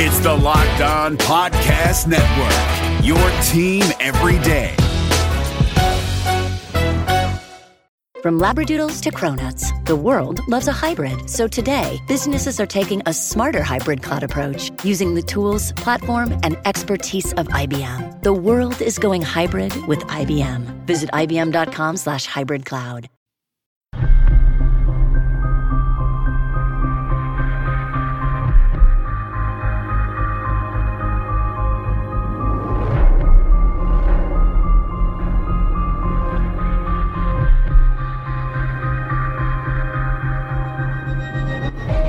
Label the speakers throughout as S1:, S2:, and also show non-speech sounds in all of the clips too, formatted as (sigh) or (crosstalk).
S1: It's the Locked On Podcast Network, your team every day.
S2: From Labradoodles to Cronuts, the world loves a hybrid. So today, businesses are taking a smarter hybrid cloud approach using the tools, platform, and expertise of IBM. The world is going hybrid with IBM. Visit IBM.com slash hybrid cloud.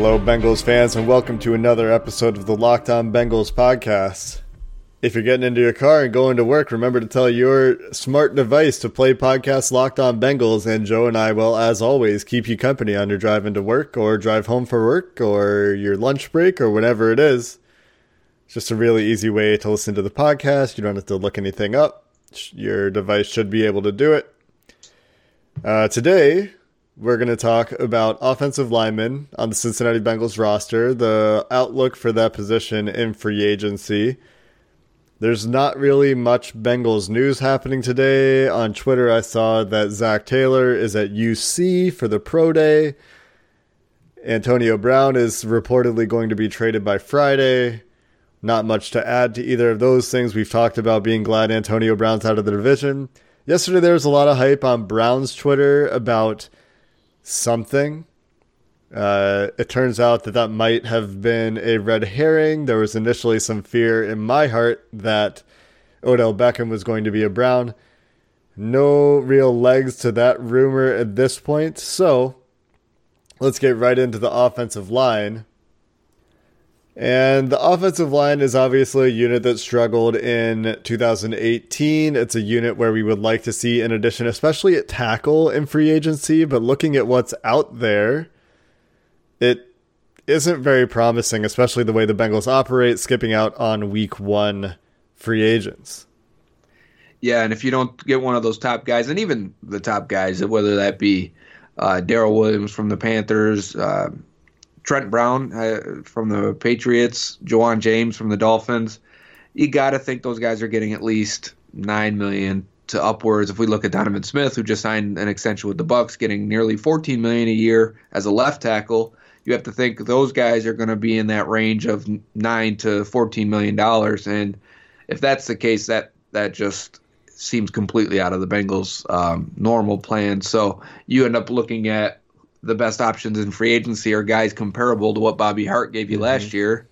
S3: Hello, Bengals fans, and welcome to another episode of the Locked On Bengals podcast. If you're getting into your car and going to work, remember to tell your smart device to play podcast Locked On Bengals, and Joe and I will, as always, keep you company on your drive into work or drive home for work or your lunch break or whatever it is. It's just a really easy way to listen to the podcast. You don't have to look anything up. Your device should be able to do it. Uh, today, we're going to talk about offensive linemen on the Cincinnati Bengals roster, the outlook for that position in free agency. There's not really much Bengals news happening today. On Twitter, I saw that Zac Taylor is at UC for the Pro Day. Antonio Brown is reportedly going to be traded by Friday. Not much to add to either of those things. We've talked about being glad Antonio Brown's out of the division. Yesterday, there was a lot of hype on Brown's Twitter about something. Uh, it turns out that that might have been a red herring. There was initially some fear in my heart that Odell Beckham was going to be a Brown. No real legs to that rumor at this point. So let's get right into the offensive line. And the offensive line is obviously a unit that struggled in 2018. It's a unit where we would like to see an addition, especially at tackle in free agency. But looking at what's out there, it isn't very promising, especially the way the Bengals operate, skipping out on week one free agents.
S4: Yeah, and if you don't get one of those top guys, and even the top guys, whether that be uh, Daryl Williams from the Panthers, uh, Trent Brown uh, from the Patriots, Ja'Wuan James from the Dolphins. You got to think those guys are getting at least nine million to upwards. If we look at Donovan Smith, who just signed an extension with the Bucs, getting nearly 14 million a year as a left tackle, you have to think those guys are going to be in that range of nine to 14 million dollars. And if that's the case, that that just seems completely out of the Bengals' um, normal plan. So you end up looking at the best options in free agency are guys comparable to what Bobby Hart gave you mm-hmm. last year.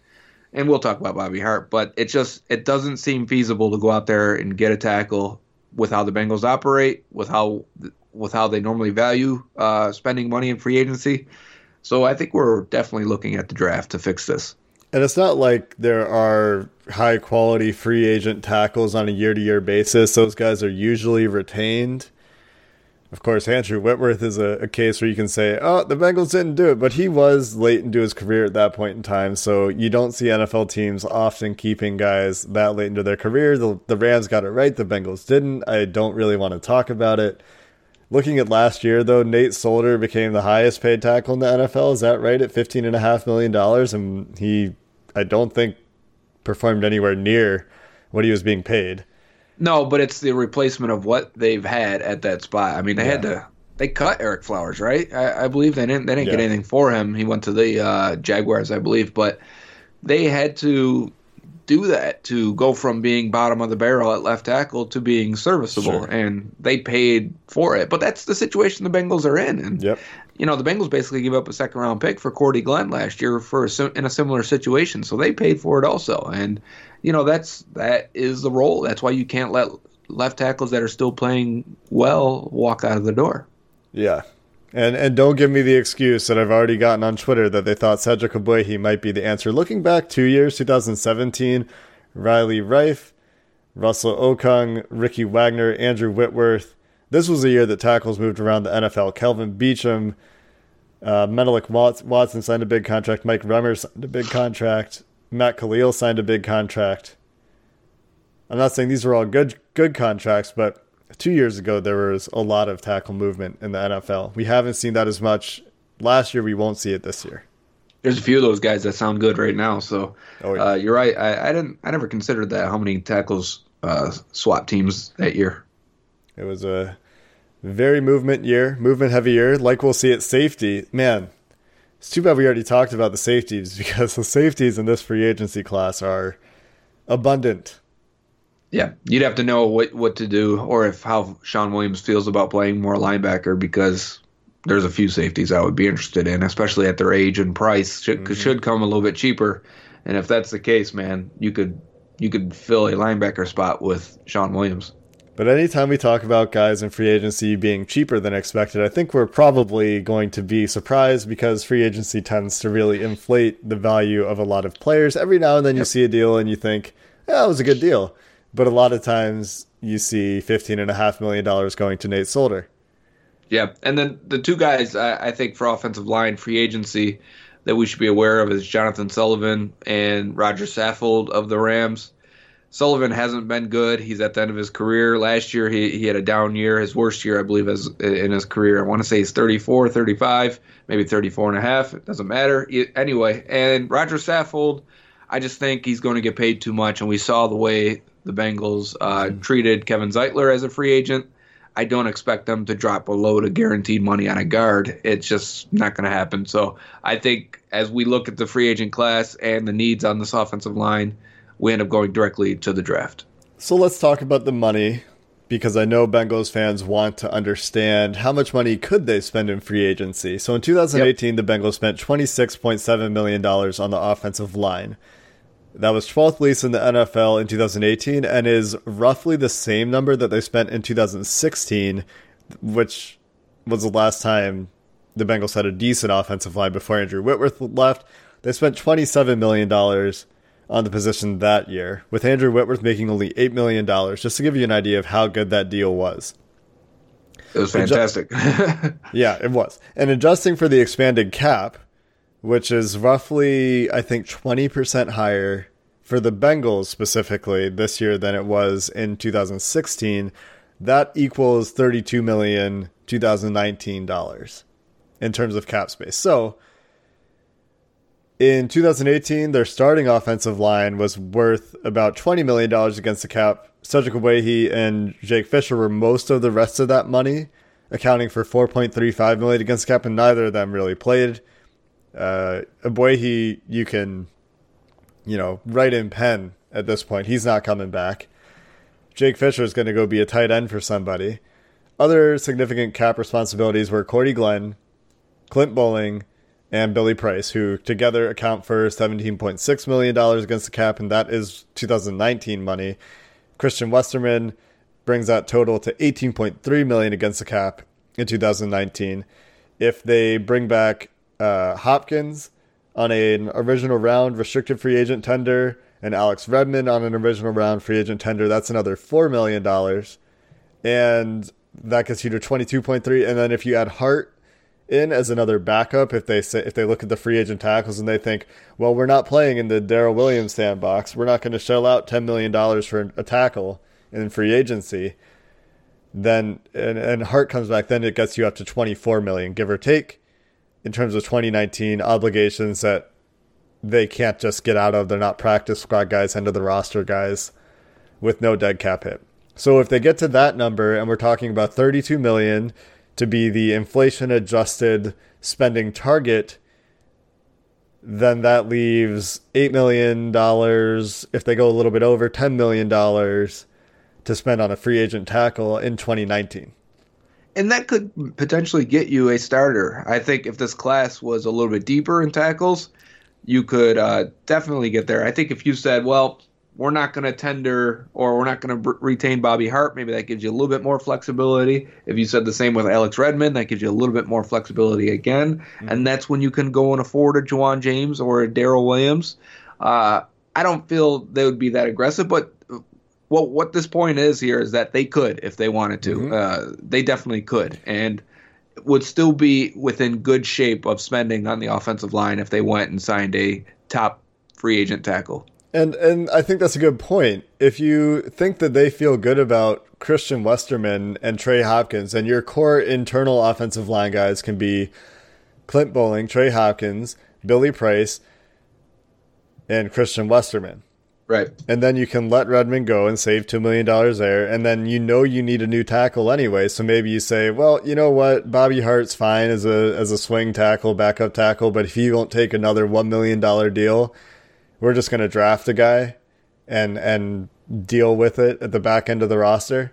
S4: And we'll talk about Bobby Hart, but it just it doesn't seem feasible to go out there and get a tackle with how the Bengals operate, with how with how they normally value uh, spending money in free agency. So I think we're definitely looking at the draft to fix this.
S3: And it's not like there are high quality free agent tackles on a year to year basis. Those guys are usually retained. Of course, Andrew Whitworth is a, a, case where you can say, oh, the Bengals didn't do it, but he was late into his career at that point in time. So you don't see NFL teams often keeping guys that late into their career. The, the Rams got it right, the Bengals didn't. I don't really want to talk about it. Looking at last year, though, Nate Solder became the highest paid tackle in the NFL. Is that right? At $15.5 million. And he, I don't think, performed anywhere near what he was being paid.
S4: No, but it's the replacement of what they've had at that spot. I mean, they yeah. had to they cut Ereck Flowers, right? I, I believe they didn't they didn't yeah. get anything for him. He went to the uh, Jaguars, I believe, but they had to do that to go from being bottom of the barrel at left tackle to being serviceable, sure. and they paid for it. But that's the situation the Bengals are in, and
S3: yep.
S4: You know the Bengals basically gave up a second round pick for Cordy Glenn last year for a, in a similar situation, so they paid for it also, and you know that's that is the role. That's why you can't let left tackles that are still playing well walk out of the door.
S3: Yeah. And and don't give me the excuse that I've already gotten on Twitter that they thought Cedric Ogbuehi might be the answer. Looking back two years, 2017, Riley Reiff, Russell Okung, Ricky Wagner, Andrew Whitworth. This was a year that tackles moved around the NFL. Kelvin Beachum, uh, Menelik Watson signed a big contract. Mike Remmers signed a big contract. Matt Kalil signed a big contract. I'm not saying these were all good good contracts, but two years ago there was a lot of tackle movement in the NFL. We haven't seen that as much last year. We won't see it this year.
S4: There's a few of those guys that sound good right now. So oh, yeah. uh, you're right. I, I, didn't. I never considered that. How many tackles uh, swap teams that year?
S3: It was a very movement year, movement heavy year. Like we'll see at safety. Man, it's too bad we already talked about the safeties (laughs) because the safeties in this free agency class are abundant.
S4: Yeah, you'd have to know what what to do, or if how Shawn Williams feels about playing more linebacker, because there's a few safeties I would be interested in, especially at their age and price. Should mm-hmm. should come a little bit cheaper, and if that's the case, man, you could you could fill a linebacker spot with Shawn Williams.
S3: But anytime we talk about guys in free agency being cheaper than expected, I think we're probably going to be surprised because free agency tends to really inflate the value of a lot of players. Every now and then you see a deal and you think, yeah, that was a good deal. But a lot of times you see $15.5 million going to Nate Solder.
S4: Yeah. And then the two guys I, I think for offensive line free agency that we should be aware of is Jonathan Sullivan and Rodger Saffold of the Rams. Sullivan hasn't been good. He's at the end of his career. Last year, he, he had a down year, his worst year, I believe, as in his career. I want to say he's 34, 35, maybe 34 and a half. It doesn't matter. Anyway, and Rodger Saffold, I just think he's going to get paid too much. And we saw the way the Bengals uh, mm-hmm. treated Kevin Zeitler as a free agent. I don't expect them to drop a load of guaranteed money on a guard. It's just not going to happen. So I think as we look at the free agent class and the needs on this offensive line, we end up going directly to the draft.
S3: So let's talk about the money because I know Bengals fans want to understand how much money could they spend in free agency. So in 2018, yep. the Bengals spent $26.7 million on the offensive line. That was 12th least in the NFL in 2018 and is roughly the same number that they spent in 2016, which was the last time the Bengals had a decent offensive line before Andrew Whitworth left. They spent $27 million on the position that year, with Andrew Whitworth making only $8 million, just to give you an idea of how good that deal was.
S4: It was fantastic. (laughs)
S3: yeah, it was. And adjusting for the expanded cap, which is roughly, I think, 20% higher for the Bengals specifically this year than it was in 2016, that equals 32 million 2019 dollars in terms of cap space. So, in 2018, their starting offensive line was worth about $20 million against the cap. Cedric Ogbuehi and Jake Fisher were most of the rest of that money, accounting for 4.35 million against the cap, and neither of them really played. Uh, Ogbuehi, you can, you know, write in pen at this point. He's not coming back. Jake Fisher is going to go be a tight end for somebody. Other significant cap responsibilities were Cordy Glenn, Clint Boling, and Billy Price, who together account for $17.6 million against the cap, and that is 2019 money. Christian Westerman brings that total to 18.3 million against the cap in 2019. If they bring back uh, Hopkins on an original round restricted free agent tender and Alex Redmond on an original round free agent tender, that's another $4 million. And that gets you to 22.3. And then if you add Hart in as another backup if they say if they look at the free agent tackles and they think, well, we're not playing in the Daryl Williams sandbox. We're not going to shell out ten million dollars for a tackle in free agency. Then and, and Hart comes back, then it gets you up to twenty four million, give or take, in terms of twenty nineteen obligations that they can't just get out of. They're not practice squad guys, end of the roster guys with no dead cap hit. So if they get to that number and we're talking about thirty two million to be the inflation adjusted spending target, then that leaves $8 million. If they go a little bit over, $10 million to spend on a free agent tackle in 2019.
S4: And that could potentially get you a starter. I think if this class was a little bit deeper in tackles, you could uh, definitely get there. I think if you said, well, we're not going to tender or we're not going to retain Bobby Hart. Maybe that gives you a little bit more flexibility. If you said the same with Alex Redmond, that gives you a little bit more flexibility again. Mm-hmm. And that's when you can go and afford a Ja'Wuan James or a Daryl Williams. Uh, I don't feel they would be that aggressive, but what what this point is here is that they could if they wanted to. Mm-hmm. Uh, they definitely could, and would still be within good shape of spending on the offensive line if they went and signed a top free agent tackle.
S3: And and I think that's a good point. If you think that they feel good about Christian Westerman and Trey Hopkins, and your core internal offensive line guys can be Clint Boling, Trey Hopkins, Billy Price, and Christian Westerman.
S4: Right.
S3: And then you can let Redmond go and save $2 million there. And then you know you need a new tackle anyway. So maybe you say, well, you know what? Bobby Hart's fine as a, as a swing tackle, backup tackle. But if he won't take another $1 million deal, we're just going to draft a guy and, and deal with it at the back end of the roster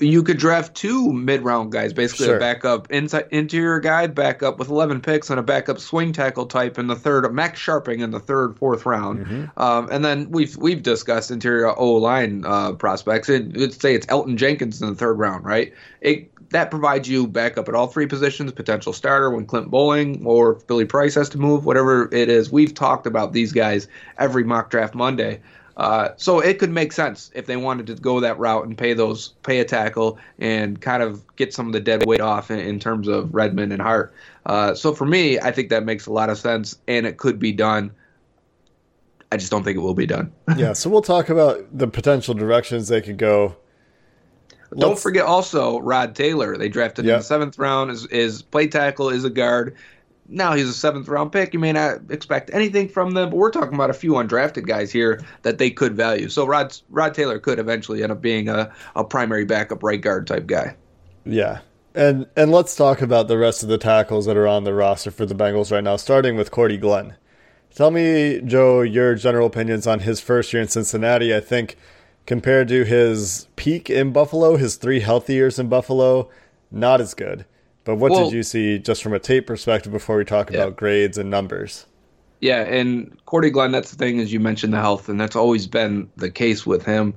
S4: you could draft two mid-round guys, basically sure. a backup inside interior guy, backup with 11 picks, and a backup swing tackle type in the third. Max Scharping in the third, fourth round, mm-hmm. um, and then we've we've discussed interior O line uh, prospects. And let's say it's Elgton Jenkins in the third round, right? It that provides you backup at all three positions, potential starter when Clint Boling or Billy Price has to move, whatever it is. We've talked about these guys every mock draft Monday. Uh, so it could make sense if they wanted to go that route and pay those pay a tackle and kind of get some of the dead weight off in, in terms of Redmond and Hart. Uh, so for me, I think that makes a lot of sense and it could be done. I just don't think it will be done. (laughs)
S3: yeah, so we'll talk about the potential directions they could go.
S4: Let's... Don't forget also Rod Taylor. They drafted yep. in the seventh round. Is is play tackle is a guard. Now he's a seventh round pick. You may not expect anything from them, but we're talking about a few undrafted guys here that they could value. So Rod Rod Taylor could eventually end up being a, a primary backup right guard type guy.
S3: Yeah. And and let's talk about the rest of the tackles that are on the roster for the Bengals right now, starting with Cordy Glenn. Tell me, Joe, your general opinions on his first year in Cincinnati. I think compared to his peak in Buffalo, his three healthy years in Buffalo, not as good. But what well, did you see just from a tape perspective before we talk yeah. about grades and numbers?
S4: Yeah, and Cordy Glenn, that's the thing, as you mentioned the health, and that's always been the case with him.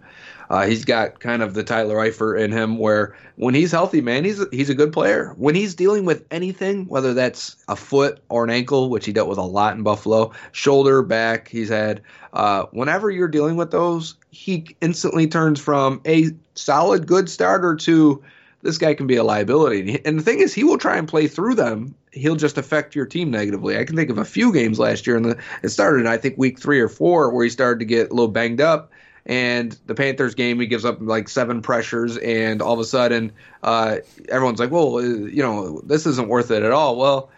S4: Uh, he's got kind of the Tyler Eifert in him, where when he's healthy, man, he's he's a good player. When he's dealing with anything, whether that's a foot or an ankle, which he dealt with a lot in Buffalo, shoulder, back, he's had. Uh, whenever you're dealing with those, he instantly turns from a solid, good starter to this guy can be a liability. And the thing is, he will try and play through them. He'll just affect your team negatively. I can think of a few games last year, and it started, I think, week three or four, where he started to get a little banged up. And the Panthers game, he gives up like seven pressures, and all of a sudden, uh, everyone's like, "Well, uh, you know, this isn't worth it at all." Well,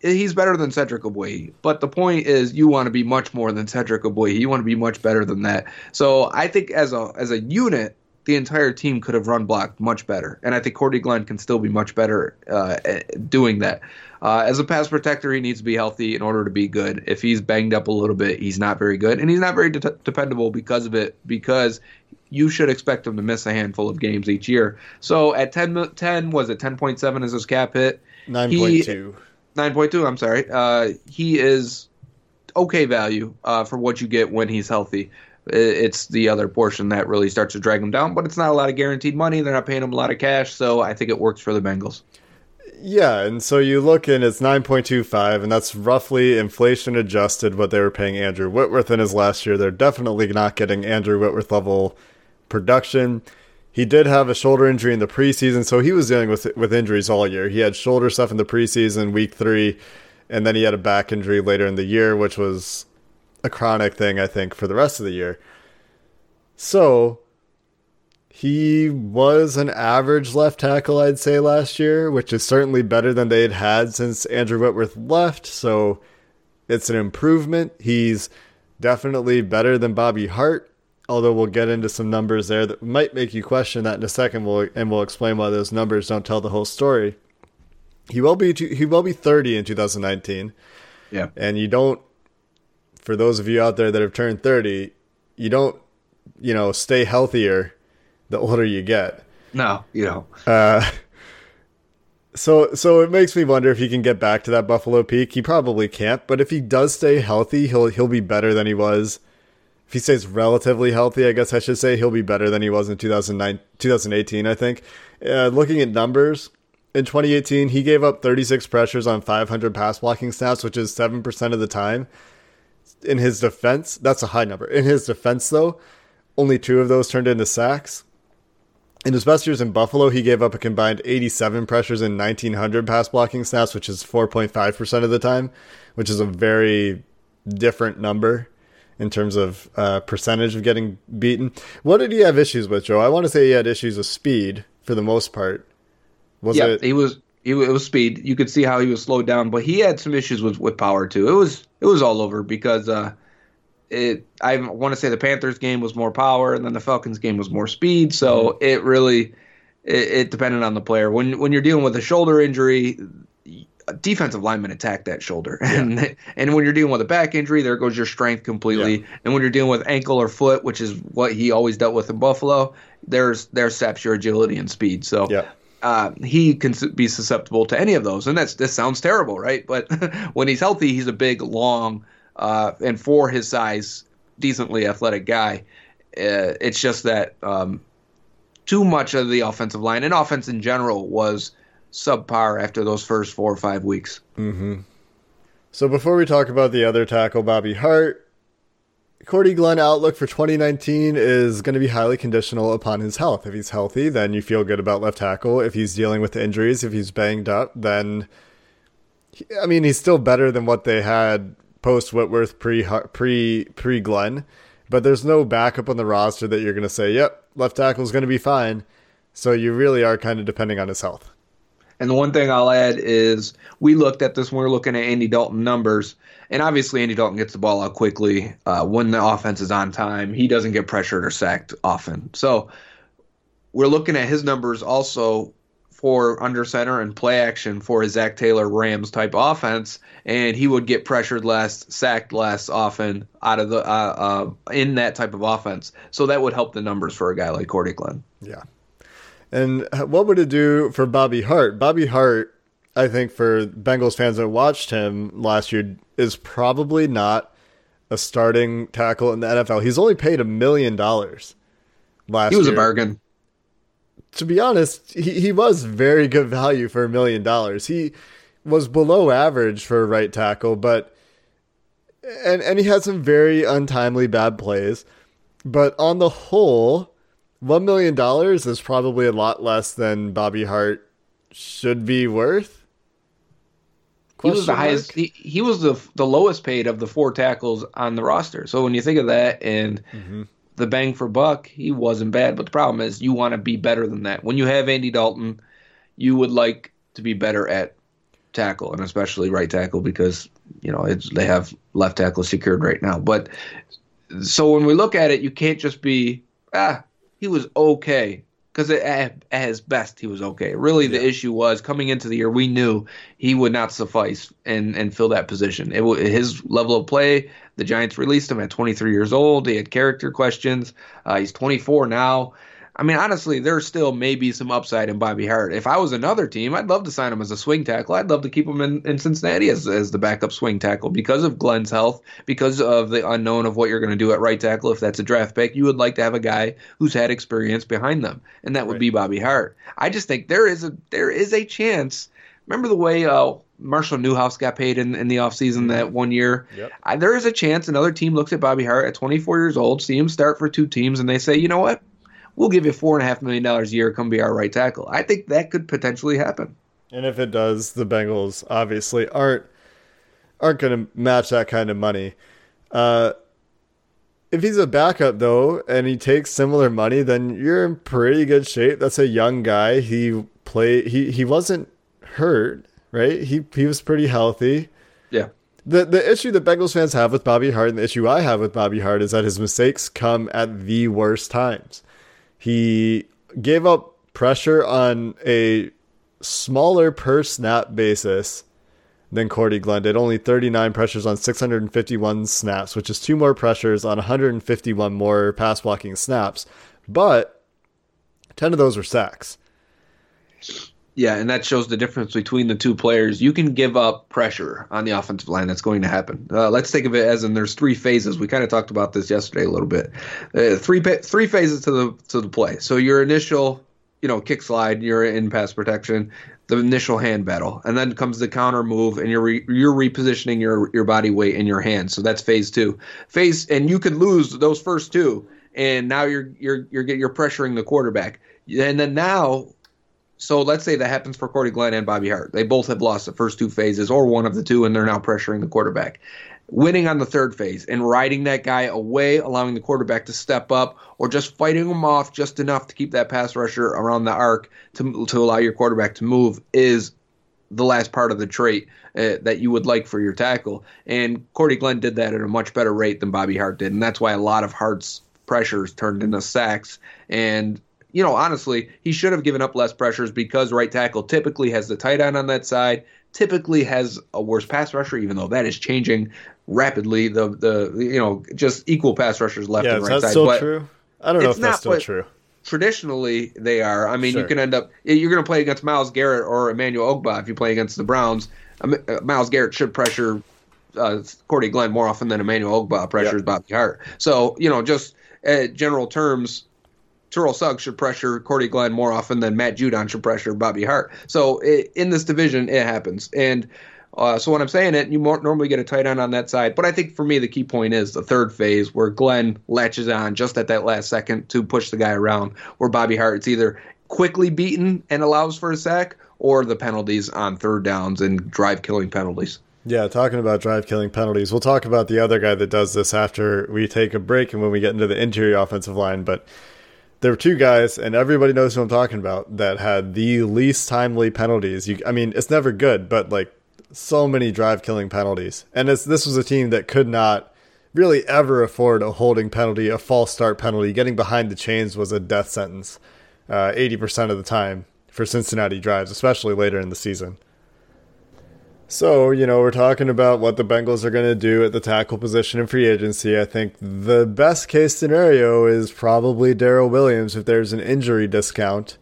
S4: he's better than Cedric Ogbuehi. But the point is, you want to be much more than Cedric Ogbuehi. You want to be much better than that. So I think as a as a unit, the entire team could have run blocked much better. And I think Cordy Glenn can still be much better uh, doing that. Uh, as a pass protector, he needs to be healthy in order to be good. If he's banged up a little bit, he's not very good. And he's not very de- dependable because of it, because you should expect him to miss a handful of games each year. So at 10, 10 was it 10.7 is his cap hit?
S3: 9.2.
S4: 9.2, I'm sorry. Uh, he is okay value uh, for what you get when he's healthy it's the other portion that really starts to drag him down. But it's not a lot of guaranteed money. They're not paying him a lot of cash, so I think it works for the Bengals.
S3: Yeah, and so you look and it's 9.25, and that's roughly inflation adjusted what they were paying Andrew Whitworth in his last year. They're definitely not getting Andrew Whitworth level production. He did have a shoulder injury in the preseason, so he was dealing with with injuries all year. He had shoulder stuff in the preseason, week three, and then he had a back injury later in the year, which was a chronic thing, I think, for the rest of the year. So he was an average left tackle, I'd say, last year, which is certainly better than they'd had since Andrew Whitworth left. So it's an improvement. He's definitely better than Bobby Hart, although we'll get into some numbers there that might make you question that in a second. We'll, and we'll explain why those numbers don't tell the whole story. He will be he will be 30 in 2019.
S4: Yeah.
S3: And you don't for those of you out there that have turned 30, you don't, you know, stay healthier the older you get.
S4: No, you know. Uh,
S3: so so it makes me wonder if he can get back to that Buffalo peak. He probably can't, but if he does stay healthy, he'll he'll be better than he was if he stays relatively healthy, I guess I should say he'll be better than he was in 2009, 2018. I think. Uh, looking at numbers, in 2018, he gave up 36 pressures on 500 pass blocking snaps, which is 7% of the time. In his defense, that's a high number. In his defense, though, only two of those turned into sacks. In his best years in Buffalo, he gave up a combined 87 pressures and 1,900 pass blocking snaps, which is 4.5% of the time, which is a very different number in terms of uh, percentage of getting beaten. What did he have issues with, Joe? I want to say he had issues with speed for the most part.
S4: Was yeah, it? he was. He, it was speed. You could see how he was slowed down, but he had some issues with, with power too. It was it was all over because uh, it. I want to say the Panthers game was more power, and then the Falcons game was more speed. So mm-hmm. it really it, it depended on the player. When when you're dealing with a shoulder injury, defensive linemen attack that shoulder. (laughs) Yeah. And and when you're dealing with a back injury, there goes your strength completely. Yeah. And when you're dealing with ankle or foot, which is what he always dealt with in Buffalo, there's there saps your agility and speed. So yeah. Uh, he can be susceptible to any of those, and that's this sounds terrible, right? But (laughs) when he's healthy, he's a big, long, uh, and for his size, decently athletic guy. Uh, it's just that um, too much of the offensive line and offense in general was subpar after those first four or five weeks.
S3: Mm-hmm. So before we talk about the other tackle, Bobby Hart, Cordy Glenn outlook for 2019 is going to be highly conditional upon his health. If he's healthy, then you feel good about left tackle. If he's dealing with injuries, if he's banged up, then I mean he's still better than what they had post Whitworth pre pre pre Glenn. But there's no backup on the roster that you're going to say, "Yep, left tackle is going to be fine." So you really are kind of depending on his health.
S4: And the one thing I'll add is we looked at this when we are looking at Andy Dalton numbers, and obviously Andy Dalton gets the ball out quickly uh, when the offense is on time. He doesn't get pressured or sacked often. So we're looking at his numbers also for under center and play action for a Zac Taylor Rams type offense, and he would get pressured less, sacked less often out of the uh, uh, in that type of offense. So that would help the numbers for a guy like Cordy Glenn.
S3: Yeah. And what would it do for Bobby Hart? Bobby Hart, I think, for Bengals fans that watched him last year, is probably not a starting tackle in the NFL. He's only paid a million dollars last
S4: He was
S3: year.
S4: a bargain.
S3: To be honest, he, he was very good value for a million dollars. He was below average for a right tackle, but and and he had some very untimely bad plays. But on the whole, one million dollars is probably a lot less than Bobby Hart should be worth.
S4: Question he was the mark? highest. He, he, was the the lowest paid of the four tackles on the roster. So when you think of that and mm-hmm. The bang for buck, he wasn't bad. But the problem is, you want to be better than that. When you have Andy Dalton, you would like to be better at tackle and especially right tackle because you know they have left tackle secured right now. But so when we look at it, you can't just be ah he was okay because at, at, his best he was okay. Really, the issue was coming into the year we knew he would not suffice and and fill that position. It his level of play. The Giants released him at 23 years old. He had character questions. Uh, he's 24 now. I mean, honestly, there's still maybe some upside in Bobby Hart. If I was another team, I'd love to sign him as a swing tackle. I'd love to keep him in, in Cincinnati as, as the backup swing tackle because of Glenn's health, because of the unknown of what you're going to do at right tackle if that's a draft pick. You would like to have a guy who's had experience behind them, and that would right. be Bobby Hart. I just think there is a there is a chance. Remember the way uh, Marshall Newhouse got paid in, in the offseason mm-hmm. that one year? Yep. I, there is a chance another team looks at Bobby Hart at 24 years old, see him start for two teams, and they say, you know what? We'll give you four and a half million dollars a year, come be our right tackle. I think that could potentially happen.
S3: And if it does, the Bengals obviously aren't aren't going to match that kind of money. Uh, if he's a backup though, and he takes similar money, then you're in pretty good shape. That's a young guy. He play he he wasn't hurt, right? He he was pretty healthy.
S4: Yeah.
S3: The the issue that Bengals fans have with Bobby Hart and the issue I have with Bobby Hart is that his mistakes come at the worst times. He gave up pressure on a smaller per snap basis than Cordy Glenn did. Only 39 pressures on 651 snaps, which is two more pressures on 151 more pass blocking snaps. But 10 of those were sacks.
S4: Yeah, and that shows the difference between the two players. You can give up pressure on the offensive line. That's going to happen. Uh, let's think of it as in there's three phases. We kind of talked about this yesterday a little bit. Uh, three three phases to the to the play. So your initial, you know, kick slide, you're in pass protection, the initial hand battle, and then comes the counter move, and you're re, you're repositioning your your body weight in your hands. So that's phase two. Phase, and you could lose those first two, and now you're you're you're you're pressuring the quarterback. And then now so let's say that happens for Cordy Glenn and Bobby Hart. They both have lost the first two phases, or one of the two, and they're now pressuring the quarterback. Winning on the third phase and riding that guy away, allowing the quarterback to step up, or just fighting him off just enough to keep that pass rusher around the arc to, to allow your quarterback to move is the last part of the trait uh, that you would like for your tackle. And Cordy Glenn did that at a much better rate than Bobby Hart did. And that's why a lot of Hart's pressures turned into sacks. And you know, honestly, he should have given up less pressures because right tackle typically has the tight end on that side, typically has a worse pass rusher, even though that is changing rapidly. The the you know just equal pass rushers left
S3: yeah,
S4: and right
S3: side.
S4: still
S3: but true? I don't know if that's still true.
S4: Traditionally, they are. I mean, sure. you can end up you're going to play against Myles Garrett or Emmanuel Ogbah if you play against the Browns. Myles Garrett should pressure uh, Cordy Glenn more often than Emmanuel Ogbah pressures yep. Bobby Hart. So you know, just uh, general terms, Terrell Suggs should pressure Cordy Glenn more often than Matt Judon should pressure Bobby Hart. So it, in this division, it happens. And uh, so when I'm saying it, you normally get a tight end on that side. But I think for me, the key point is the third phase where Glenn latches on just at that last second to push the guy around, where Bobby Hart's either quickly beaten and allows for a sack or the penalties on third downs and drive killing penalties.
S3: Yeah, talking about drive killing penalties, we'll talk about the other guy that does this after we take a break and when we get into the interior offensive line. But there were two guys, and everybody knows who I'm talking about, that had the least timely penalties. You, I mean, it's never good, but like so many drive killing penalties. And this was a team that could not really ever afford a holding penalty, a false start penalty. Getting behind the chains was a death sentence uh, 80% of the time for Cincinnati drives, especially later in the season. So, you know, we're talking about what the Bengals are going to do at the tackle position in free agency. I think the best case scenario is probably Daryl Williams if there's an injury discount.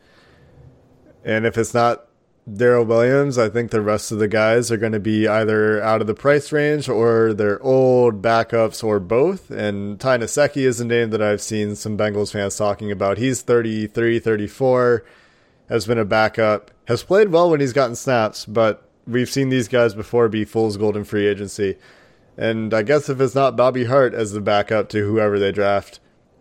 S3: And if it's not Daryl Williams, I think the rest of the guys are going to be either out of the price range or they're old backups or both. And Ty Nsekhe is a name that I've seen some Bengals fans talking about. He's 33, 34, has been a backup, has played well when he's gotten snaps, but we've seen these guys before be fool's gold in free agency. And I guess if it's not Bobby Hart as the backup to whoever they draft,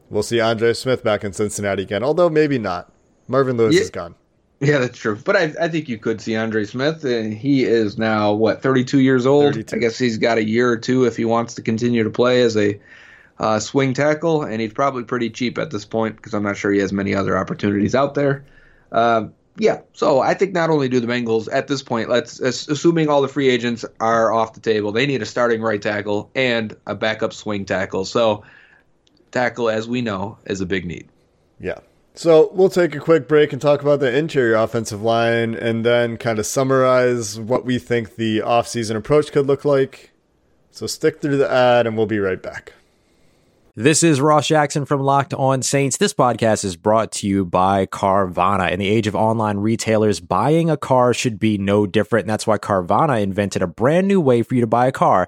S3: we'll see Andre Smith back in Cincinnati again. Although maybe not. Marvin Lewis yeah. is gone.
S4: Yeah, that's true. But I, I think you could see Andre Smith. And he is now what 32 years old. 32. I guess he's got a year or two if he wants to continue to play as a uh, swing tackle, and he's probably pretty cheap at this point because I'm not sure he has many other opportunities out there. Uh, yeah, so I think not only do the Bengals at this point, let's assuming all the free agents are off the table, they need a starting right tackle and a backup swing tackle. So tackle, as we know, is a big need.
S3: Yeah. So we'll take a quick break and talk about the interior offensive line and then kind of summarize what we think the offseason approach could look like. So stick through the ad and we'll be right back.
S5: This is Ross Jackson from Locked On Saints. This podcast is brought to you by Carvana. In the age of online retailers, buying a car should be no different. And that's why Carvana invented a brand new way for you to buy a car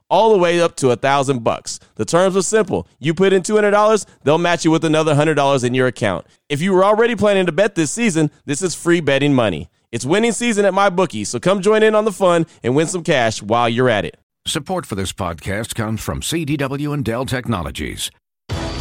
S6: all the way up to a thousand bucks. The terms are simple. You put in $200, they'll match you with another $100 in your account. If you were already planning to bet this season, this is free betting money. It's winning season at MyBookie, so come join in on the fun and win some cash while you're at it.
S7: Support for this podcast comes from CDW and Dell Technologies.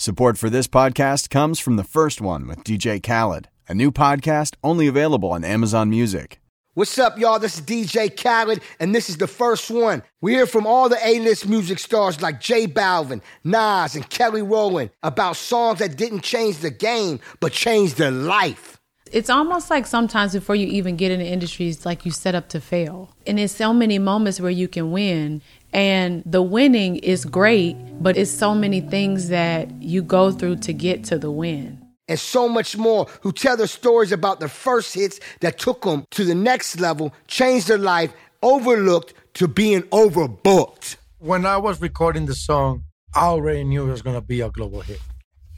S8: Support for this podcast comes from the first one with DJ Khaled, a new podcast only available on Amazon Music.
S9: What's up, y'all? This is DJ Khaled, and this is the first one. We hear from all the A-list music stars like J Balvin, Nas, and Kelly Rowland about songs that didn't change the game, but changed their life.
S10: It's almost like sometimes before you even get in the industry, it's like you set up to fail. And there's so many moments where you can win. And the winning is great, but it's so many things that you go through to get to the win.
S9: And so much more who tell their stories about their first hits that took them to the next level, changed their life, overlooked to being overbooked.
S11: When I was recording the song, I already knew it was going to be a global hit.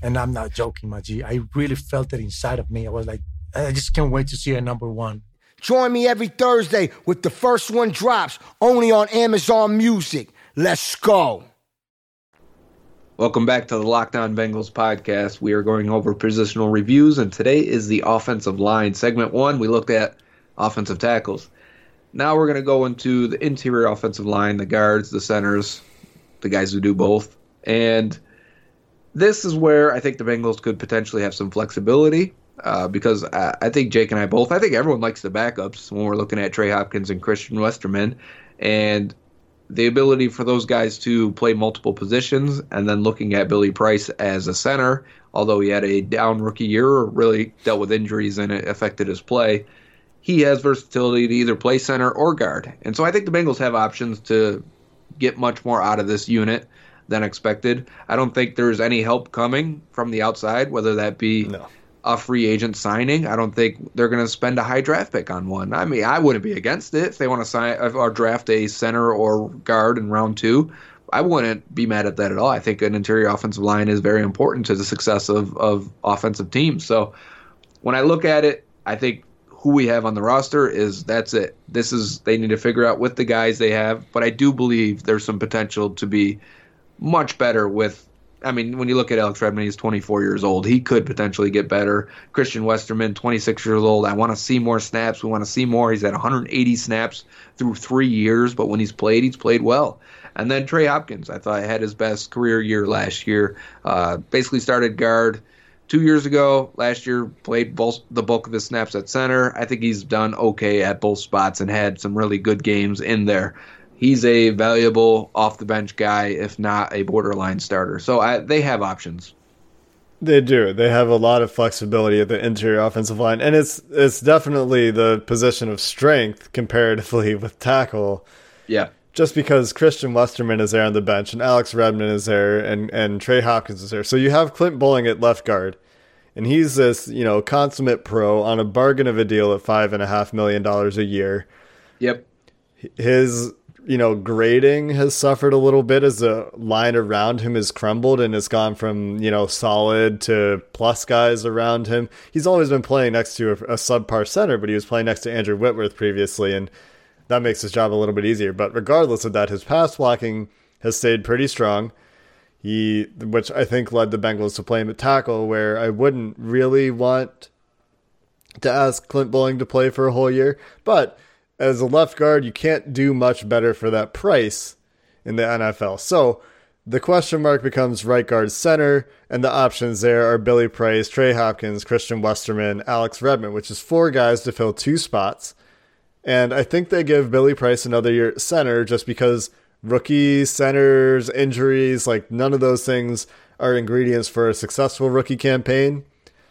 S11: And I'm not joking, my G. I really felt it inside of me. I was like, I just can't wait to see it number one.
S9: Join me every Thursday with the first one drops only on Amazon Music. Let's go.
S4: Welcome back to the Locked On Bengals podcast. We are going over positional reviews, and today is the offensive line. Segment one, we looked at offensive tackles. Now we're going to go into the interior offensive line, the guards, the centers, the guys who do both. And this is where I think the Bengals could potentially have some flexibility uh, because I, I, think Jake and I both, I think everyone likes the backups when we're looking at Trey Hopkins and Christian Westerman. And the ability for those guys to play multiple positions, and then looking at Billy Price as a center, although he had a down rookie year really dealt with injuries and it affected his play, he has versatility to either play center or guard. And so I think the Bengals have options to get much more out of this unit than expected. I don't think there's any help coming from the outside, whether that be no a free agent signing. I don't think they're going to spend a high draft pick on one. I mean, I wouldn't be against it if they want to sign or draft a center or guard in round two. I wouldn't be mad at that at all. I think an interior offensive line is very important to the success of, of offensive teams. So when I look at it, I think who we have on the roster is that's it. This is they need to figure out with the guys they have. But I do believe there's some potential to be much better with I mean, when you look at Alex Redmond, he's 24 years old. He could potentially get better. Christian Westerman, 26 years old. I want to see more snaps. We want to see more. He's at 180 snaps through three years, but when he's played, he's played well. And then Trey Hopkins, I thought had his best career year last year. Uh, basically started guard two years ago. Last year played both the bulk of his snaps at center. I think he's done okay at both spots and had some really good games in there he's a valuable off the bench guy, if not a borderline starter. So I, they have options.
S3: They do. They have a lot of flexibility at the interior offensive line, and it's it's definitely the position of strength comparatively (laughs) with tackle.
S4: Yeah.
S3: Just because Christian Westerman is there on the bench and Alex Redmond is there and, and Trey Hopkins is there. So you have Clint Boling at left guard. And he's this, you know, consummate pro on a bargain of a deal at five and a half million dollars a year.
S4: Yep.
S3: His you know, grading has suffered a little bit as the line around him has crumbled and has gone from, you know, solid to plus guys around him. He's always been playing next to a, a subpar center, but he was playing next to Andrew Whitworth previously, and that makes his job a little bit easier. But regardless of that, his pass blocking has stayed pretty strong. He, which I think led the Bengals to play him at tackle, where I wouldn't really want to ask Clint Boling to play for a whole year, but as a left guard, you can't do much better for that price in the NFL. So the question mark becomes right guard center, and the options there are Billy Price, Trey Hopkins, Christian Westerman, Alex Redmond, which is four guys to fill two spots. And I think they give Billy Price another year at center just because rookie centers, injuries, like none of those things are ingredients for a successful rookie campaign.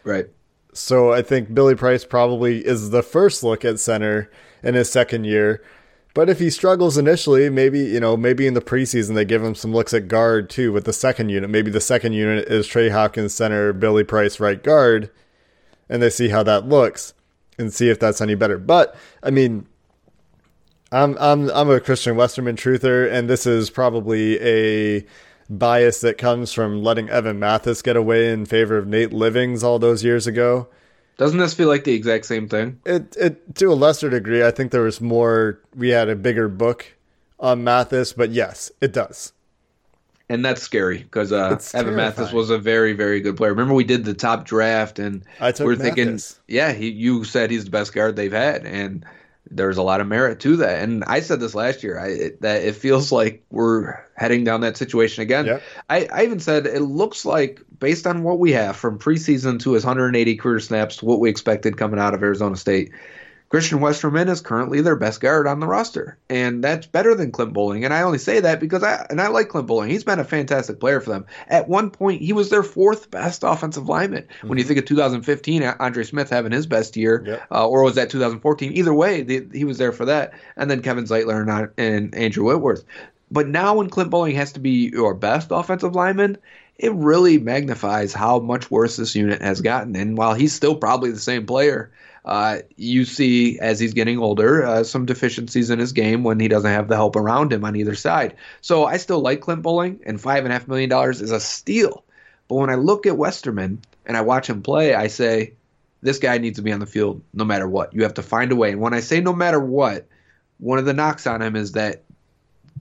S4: Right.
S3: So I think Billy Price probably is the first look at center in his second year. But if he struggles initially, maybe, you know, maybe in the preseason they give him some looks at guard too with the second unit. Maybe the second unit is Trey Hopkins center, Billy Price right guard, and they see how that looks and see if that's any better. But I mean, I'm I'm I'm a Christian Westerman truther, and this is probably a bias that comes from letting Evan Mathis get away in favor of Nate Livings all those years ago.
S4: Doesn't this feel like the exact same thing?
S3: It it to a lesser degree. I think there was more. We had a bigger book on Mathis, but yes, it does.
S4: And that's scary because uh, Evan Mathis was a very, very good player. Remember, we did the top draft, and we're
S3: Mathis.
S4: thinking, yeah, he, you said he's the best guard they've had, and there's a lot of merit to that. And I said this last year, I, it, that it feels like we're heading down that situation again.
S3: Yep.
S4: I, I even said it looks like, based on what we have from preseason to his 180 career snaps to what we expected coming out of Arizona State, Christian Westerman is currently their best guard on the roster, and that's better than Clint Boling. And I only say that because I and I like Clint Boling. He's been a fantastic player for them. At one point, he was their fourth best offensive lineman. Mm-hmm. When you think of 2015, Andre Smith having his best year,
S3: yep.
S4: uh, or was that 2014? Either way, the, he was there for that. And then Kevin Zeitler and, and Andrew Whitworth. But now, when Clint Boling has to be your best offensive lineman, it really magnifies how much worse this unit has gotten. And while he's still probably the same player, uh, you see as he's getting older uh, some deficiencies in his game when he doesn't have the help around him on either side. So I still like Clint Boling, and five and a half million dollars is a steal. But when I look at Westerman and I watch him play, I say this guy needs to be on the field no matter what. You have to find a way. And when I say no matter what, one of the knocks on him is that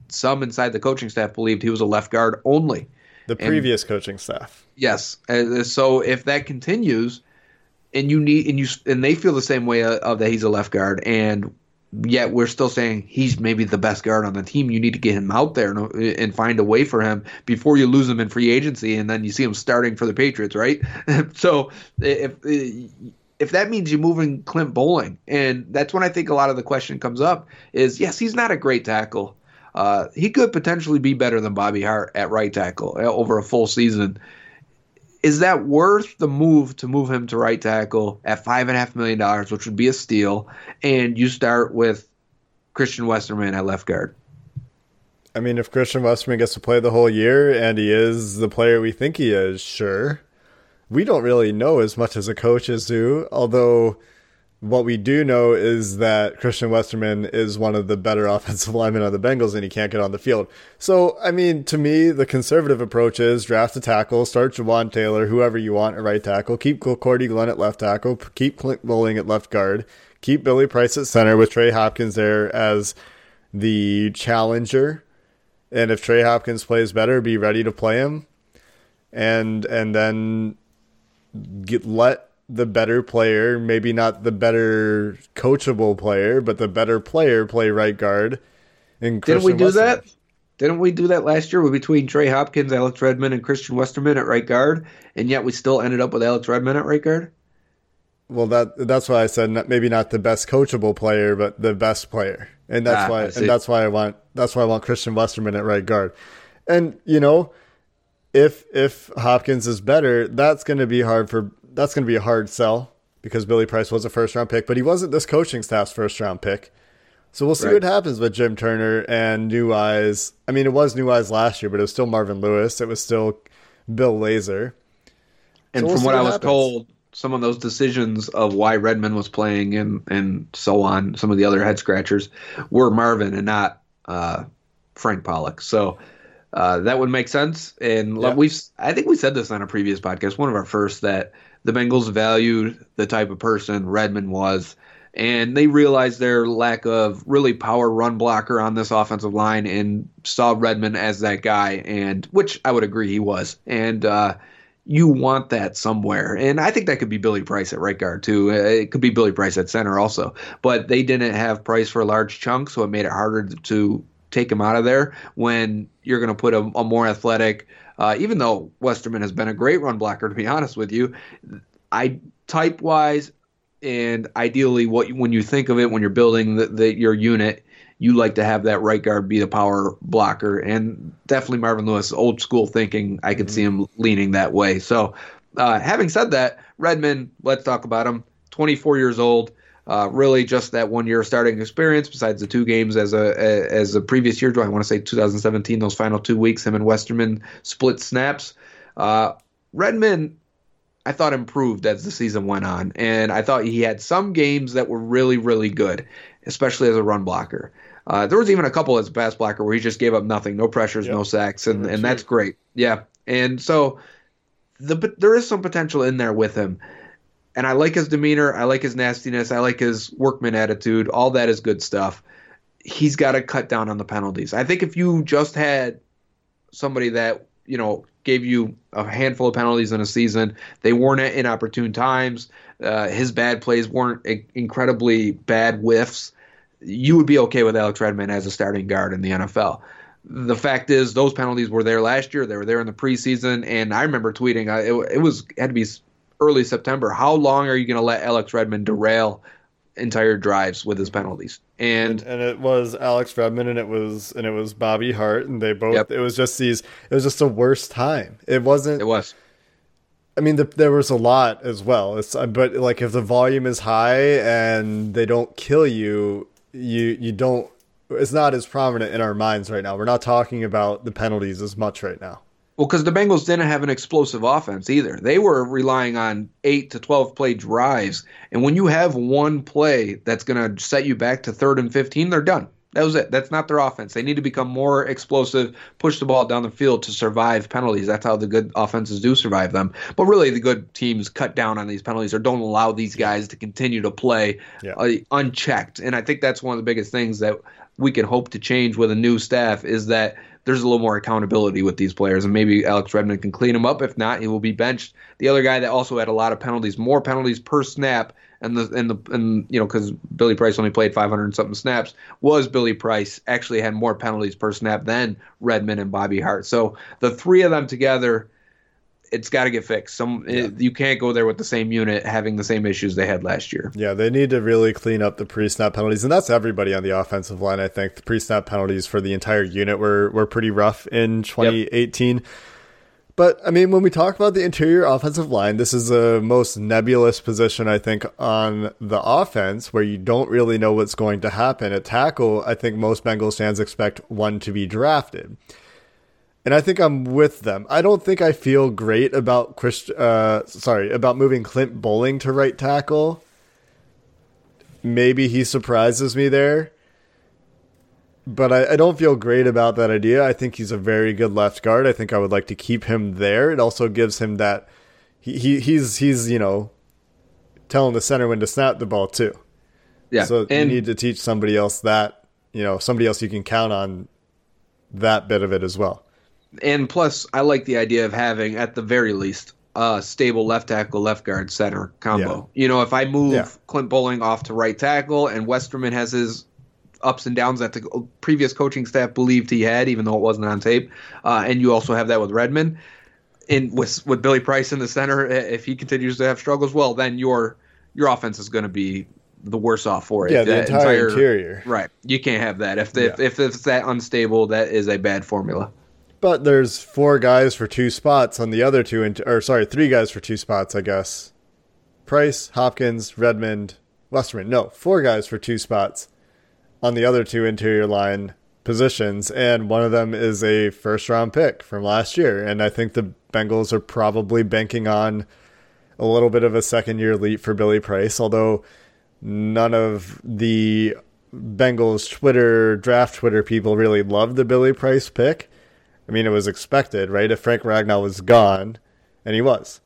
S4: some inside the coaching staff believed he was a left guard only.
S3: The previous and, coaching staff.
S4: Yes. Uh, so if that continues, and you need and you and they feel the same way of, of that he's a left guard, and yet we're still saying he's maybe the best guard on the team. You need to get him out there and, and, find a way for him before you lose him in free agency, and then you see him starting for the Patriots, right? (laughs) so if if that means you're moving Clint Boling, and that's when I think a lot of the question comes up is yes, he's not a great tackle. Uh, he could potentially be better than Bobby Hart at right tackle uh, over a full season is that worth the move to move him to right tackle at five and a half million dollars, which would be a steal, and you start with Christian Westerman at left guard?
S3: I mean, if Christian Westerman gets to play the whole year and he is the player we think he is, sure. We don't really know as much as the coaches do, although what we do know is that Christian Westerman is one of the better (laughs) offensive linemen on the Bengals and he can't get on the field. So, I mean, to me, the conservative approach is draft a tackle, start Jawaan Taylor, whoever you want at right tackle, keep Cordy Glenn at left tackle, keep Clint Boling at left guard, keep Billy Price at center with Trey Hopkins there as the challenger. And if Trey Hopkins plays better, be ready to play him. And and then get let the better player, maybe not the better coachable player, but the better player play right guard. And
S4: didn't we do Westerman. that? Didn't we do that last year between Trey Hopkins, Alex Redmond, and Christian Westerman at right guard, and yet we still ended up with Alex Redmond at right guard?
S3: Well, that that's why I said not, maybe not the best coachable player, but the best player, and that's ah, why and that's why I want that's why I want Christian Westerman at right guard, and you know, if if Hopkins is better, that's going to be hard for that's going to be a hard sell because Billy Price was a first round pick, but he wasn't this coaching staff's first round pick. So we'll see right. what happens with Jim Turner and New Eyes. I mean, it was New Eyes last year, but it was still Marvin Lewis. It was still Bill Lazor.
S4: And so we'll from what, what I was told, some of those decisions of why Redmond was playing and and so on, some of the other head scratchers were Marvin and not uh, Frank Pollack. So uh, that would make sense. And
S3: Yeah.
S4: we've I think we said this on a previous podcast, one of our first, that the Bengals valued the type of person Redmond was. And they realized their lack of really power run blocker on this offensive line and saw Redmond as that guy, and which I would agree he was. And uh, you want that somewhere. And I think that could be Billy Price at right guard too. Uh, It could be Billy Price at center also. But they didn't have Price for a large chunk, so it made it harder to take him out of there when you're going to put a, a more athletic. Uh, even though Westerman has been a great run blocker, to be honest with you, I type wise and ideally, what when you think of it when you're building the, the, your unit, you like to have that right guard be the power blocker, and definitely Marvin Lewis, old school thinking. I could see him leaning that way. So, uh, having said that, Redmond, let's talk about him. 24 years old. Uh, really, just that one year starting experience. Besides the two games as a as a previous year, I want to say 2017. Those final two weeks, him and Westerman split snaps. Uh, Redmond I thought improved as the season went on, and I thought he had some games that were really, really good, especially as a run blocker. Uh, there was even a couple as a pass blocker where he just gave up nothing, no pressures, no sacks, and, and that's great. Yeah, and so the there is some potential in there with him, and I like his demeanor, I like his nastiness, I like his workman attitude. All that is good stuff. He's got to cut down on the penalties. I think if you just had somebody that you know gave you a handful of penalties in a season. They weren't at inopportune times. Uh, his bad plays weren't incredibly bad whiffs. You would be okay with Alex Redmond as a starting guard in the NFL. The fact is, those penalties were there last year. They were there in the preseason, and I remember tweeting. uh, It, it was had to be early September. How long are you going to let Alex Redmond derail entire drives with his penalties? And
S3: and it was Alex Redmond and it was and it was Bobby Hart and they both
S4: Yep.
S3: it was just these it was just the worst time. It wasn't
S4: it was.
S3: I mean, the, there was a lot as well. It's but like if the volume is high and they don't kill you, you you don't. It's not as prominent in our minds right now. We're not talking about the penalties as much right now.
S4: Well, because the Bengals didn't have an explosive offense either. They were relying on eight to twelve play drives, and when you have one play that's going to set you back to third and fifteen, they're done. That was it. That's not their offense. They need to become more explosive, push the ball down the field to survive penalties. That's how the good offenses do survive them. But really, the good teams cut down on these penalties or don't allow these guys to continue to play
S3: Yeah.
S4: uh, unchecked. And I think that's one of the biggest things that we can hope to change with a new staff is that there's a little more accountability with these players, and maybe Alex Redmond can clean him up. If not, he will be benched. The other guy that also had a lot of penalties, more penalties per snap, and the and the and you know because Billy Price only played 500 and something snaps, was Billy Price actually had more penalties per snap than Redmond and Bobby Hart. So the three of them together. It's got to get fixed. Some it- you can't go there with the same unit having the same issues they had last year.
S3: Yeah, they need to really clean up the pre-snap penalties, and that's everybody on the offensive line. I think the pre-snap penalties for the entire unit were were pretty rough in 2018. But I mean, when we talk about the interior offensive line, this is the most nebulous position I think on the offense, where you don't really know what's going to happen. At tackle, I think most Bengals fans expect one to be drafted. And I think I'm with them. I don't think I feel great about Chris, uh, sorry, about moving Clint Boling to right tackle maybe he surprises me there. But I, I don't feel great about that idea. I think he's a very good left guard. I think I would like to keep him there. It also gives him that he, he he's he's, you know, telling the center when to snap the ball too.
S4: Yeah,
S3: So
S4: and-
S3: you need to teach somebody else that, you know, somebody else you can count on that bit of it as well.
S4: And plus, I like the idea of having, at the very least, a stable left tackle, left guard, center combo. You know, if I move
S3: Yeah.
S4: Clint Boling off to right tackle and Westerman has his ups and downs that the previous coaching staff believed he had, even though it wasn't on tape, uh, and you also have that with Redmond, and with with Billy Price in the center, if he continues to have struggles, well, then your your offense is going to be the worse off for it.
S3: Yeah, the
S4: That
S3: entire interior.
S4: Right. You can't have that. If, if, if it's that unstable, that is a bad formula.
S3: But there's four guys for two spots on the other two, int- or sorry, three guys for two spots, I guess. Price, Hopkins, Redmond, Westerman. No, four guys for two spots on the other two interior line positions, and one of them is a first round pick from last year. And I think the Bengals are probably banking on a little bit of a second year leap for Billy Price, although none of the Bengals Twitter, draft Twitter people really love the Billy Price pick. I mean, it was expected, right? If Frank Ragnow was gone, and he was.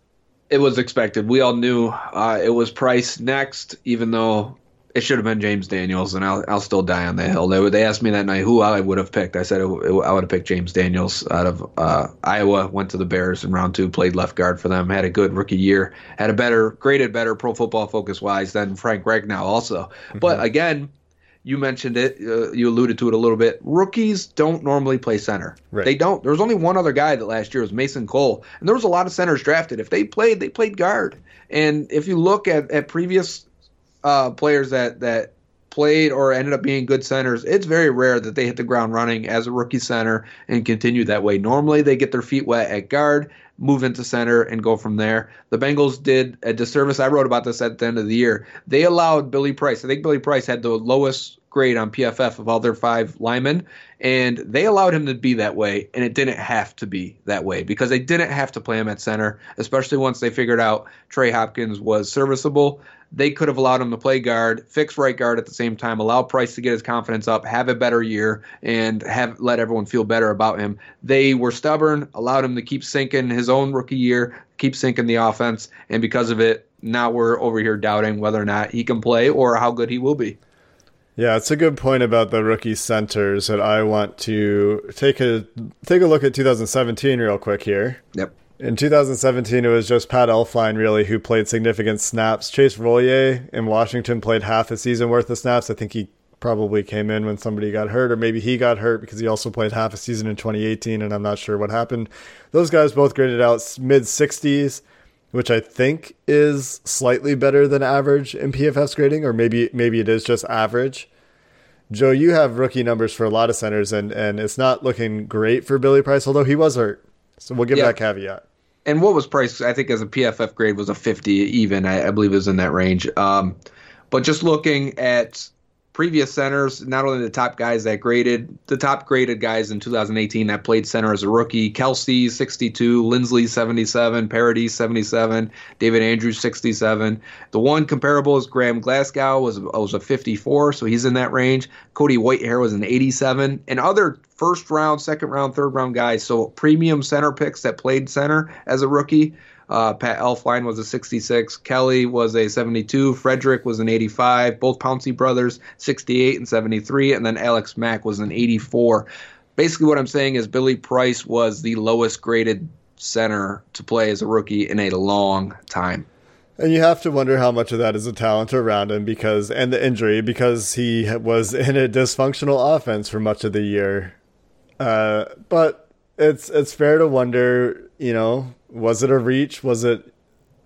S4: It was expected. We all knew uh, it was Price next, even though it should have been James Daniels, and I'll, I'll still die on the hill. They, they asked me that night who I would have picked. I said it, it, I would have picked James Daniels out of uh, Iowa. Went to the Bears in round two, played left guard for them, had a good rookie year, had a better, graded better Pro Football Focus wise than Frank Ragnow also. Mm-hmm. But again, you mentioned it, uh, you alluded to it a little bit. Rookies don't normally play center. Right. They don't. There was only one other guy that last year was Mason Cole, and there was a lot of centers drafted. If they played, they played guard. And if you look at, at previous uh, players that that played or ended up being good centers, it's very rare that they hit the ground running as a rookie center and continue that way. Normally, they get their feet wet at guard, move into center, and go from there. The Bengals did a disservice. I wrote about this at the end of the year. They allowed Billy Price. I think Billy Price had the lowest grade on PFF of all their five linemen, and they allowed him to be that way, and it didn't have to be that way because they didn't have to play him at center, especially once they figured out Trey Hopkins was serviceable they could have allowed him to play guard, fix right guard at the same time, allow Price to get his confidence up, have a better year, and have let everyone feel better about him. They were stubborn, allowed him to keep sinking his own rookie year, keep sinking the offense, and because of it, now we're over here doubting whether or not he can play or how good he will be.
S3: Yeah, it's a good point about the rookie centers that I want to take a take a look at 2017 real quick here.
S4: Yep.
S3: In 2017, it was just Pat Elflein really who played significant snaps. Chase Roullier in Washington played half a season worth of snaps. I think he probably came in when somebody got hurt, or maybe he got hurt because he also played half a season in 2018, and I'm not sure what happened. Those guys both graded out mid 60s, which I think is slightly better than average in PFF's grading, or maybe maybe it is just average. Joe, you have rookie numbers for a lot of centers, and and it's not looking great for Billy Price, although he was hurt. So we'll give that caveat
S4: and what was priced, I think, as a PFF grade was a 50 even. I, I believe it was in that range. Um, but just looking at previous centers, not only the top guys that graded, the top graded guys in 2018 that played center as a rookie, Kelce, 62, Linsley 77, Paradis 77, David Andrews 67. The one comparable is Graham Glasgow was was a 54, so he's in that range. Cody Whitehair was an 87, and other first round, second round, third round guys. So premium center picks that played center as a rookie uh, Pat Elflein was a 66. Kelly was a 72. Frederick was an 85. Both Pouncey brothers, 68 and 73. And then Alex Mack was an 84. Basically, what I'm saying is Billy Price was the lowest graded center to play as a rookie in a long time.
S3: And you have to wonder how much of that is the talent around him because, and the injury, because he was in a dysfunctional offense for much of the year. Uh, but it's it's fair to wonder, you know, was it a reach? Was it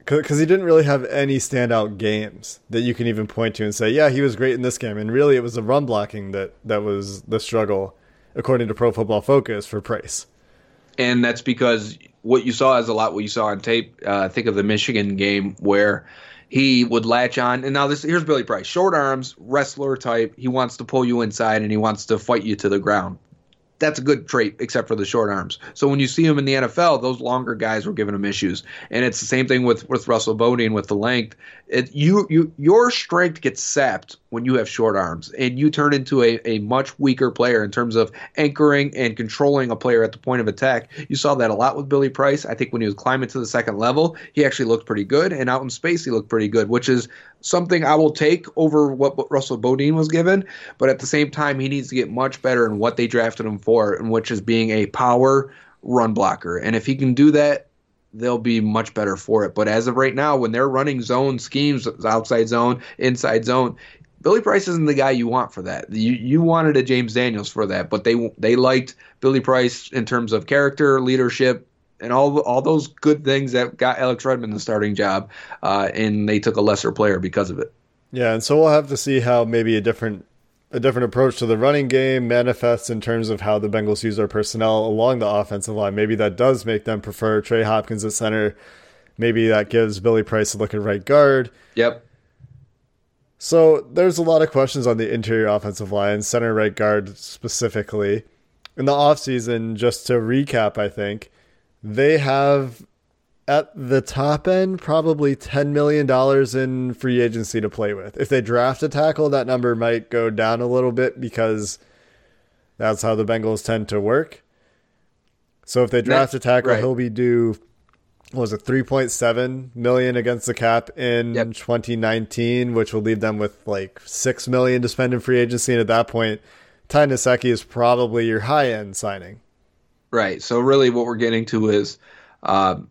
S3: because he didn't really have any standout games that you can even point to and say, yeah, he was great in this game. And really, it was the run blocking that that was the struggle, according to Pro Football Focus for Price.
S4: And that's because what you saw is a lot what you saw on tape. Uh, think of the Michigan game where he would latch on. And now this here's Billy Price, short arms, wrestler type. He wants to pull you inside and he wants to fight you to the ground that's a good trait, except for the short arms. So when you see him in the NFL, those longer guys were giving him issues, and it's the same thing with with Russell Bodine with the length. It, you you your strength gets sapped when you have short arms, and you turn into a, a much weaker player in terms of anchoring and controlling a player at the point of attack. You saw that a lot with Billy Price. I think when he was climbing to the second level, he actually looked pretty good, and out in space he looked pretty good, which is something I will take over what, Russell Bodine was given. But at the same time, he needs to get much better in what they drafted him for, and which is being a power run blocker. And if he can do that, they'll be much better for it. But as of right now, when they're running zone schemes, outside zone, inside zone, Billy Price isn't the guy you want for that. You you wanted a James Daniels for that, but they they liked Billy Price in terms of character, leadership, and all all those good things that got Alex Redmond the starting job, uh, and they took a lesser player because of it.
S3: Yeah, and so we'll have to see how maybe a different a different approach to the running game manifests in terms of how the Bengals use their personnel along the offensive line. Maybe that does make them prefer Trey Hopkins at center. Maybe that gives Billy Price a look at right guard.
S4: Yep.
S3: So there's a lot of questions on the interior offensive line, center right guard specifically. In the offseason, just to recap, I think, they have at the top end, probably $10 million in free agency to play with. If they draft a tackle, that number might go down a little bit because that's how the Bengals tend to work. So if they draft a tackle,
S4: right.
S3: he'll be due what was it 3.7 million against the cap in
S4: Yep.
S3: 2019, which will leave them with like 6 million to spend in free agency and at that point Ty Nsekhe is probably your high end signing.
S4: Right. So really, what we're getting to is, um,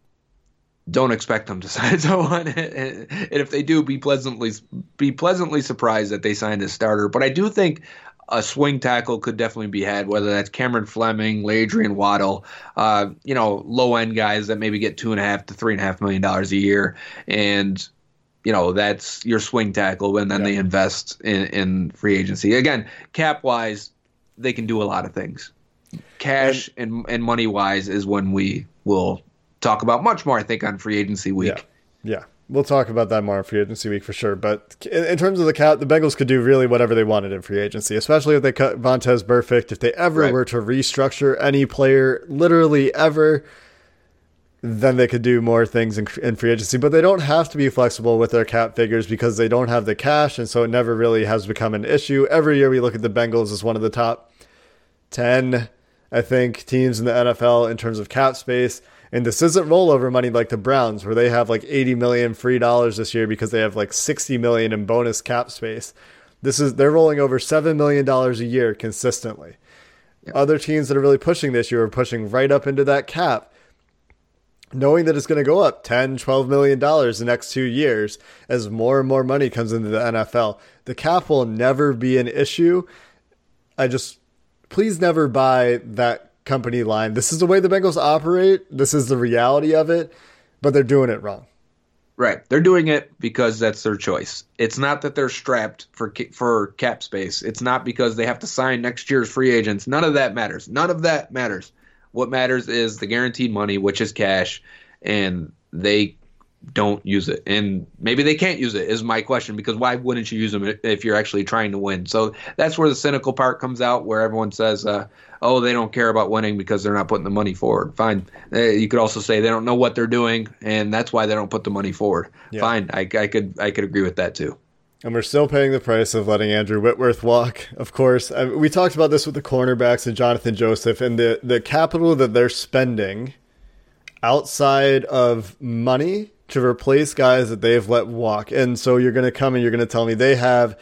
S4: don't expect them to (laughs) sign someone, and, and if they do, be pleasantly be pleasantly surprised that they signed a starter. But I do think a swing tackle could definitely be had, whether that's Cameron Fleming, LaAdrian Waddle, uh, you know, low end guys that maybe get two and a half to three and a half million dollars a year, and you know that's your swing tackle, and then they invest in, in free agency. Again, cap wise, they can do a lot of things. Cash and and money wise is when we will talk about much more. I think on free agency week.
S3: Yeah. yeah. We'll talk about that more in free agency week for sure. But in, in terms of the cap, the Bengals could do really whatever they wanted in free agency, especially if they cut Vontaze Burfict. If they ever
S4: Right.
S3: were to restructure any player, literally ever, then they could do more things in, in free agency. But they don't have to be flexible with their cap figures because they don't have the cash. And so it never really has become an issue. Every year we look at the Bengals as one of the top 10, I think, teams in the NFL in terms of cap space. And this isn't rollover money like the Browns, where they have like 80 million free dollars this year because they have like 60 million in bonus cap space. This is they're rolling over seven million dollars a year consistently. Other teams that are really pushing this year are pushing right up into that cap, knowing that it's going to go up 10, 12 million dollars the next two years as more and more money comes into the NFL. The cap will never be an issue. I just please never buy that company line. This is the way the Bengals operate. This is the reality of it, but they're doing it wrong.
S4: Right. They're doing it because that's their choice. It's not that they're strapped for for cap space. It's not because they have to sign next year's free agents. None of that matters. None of that matters. What matters is the guaranteed money, which is cash, and they don't use it. And maybe they can't use it is my question because why wouldn't you use them if you're actually trying to win? So that's where the cynical part comes out where everyone says, uh, "Oh, they don't care about winning because they're not putting the money forward." Fine. Uh, you could also say they don't know what they're doing and that's why they don't put the money forward.
S3: Yeah.
S4: Fine. I, I could I could agree with that too.
S3: And we're still paying the price of letting Andrew Whitworth walk, of course. I we talked about this with the cornerbacks and Jonathan Joseph and the, the capital that they're spending outside of money to replace guys that they've let walk. And so you're going to come and you're going to tell me they have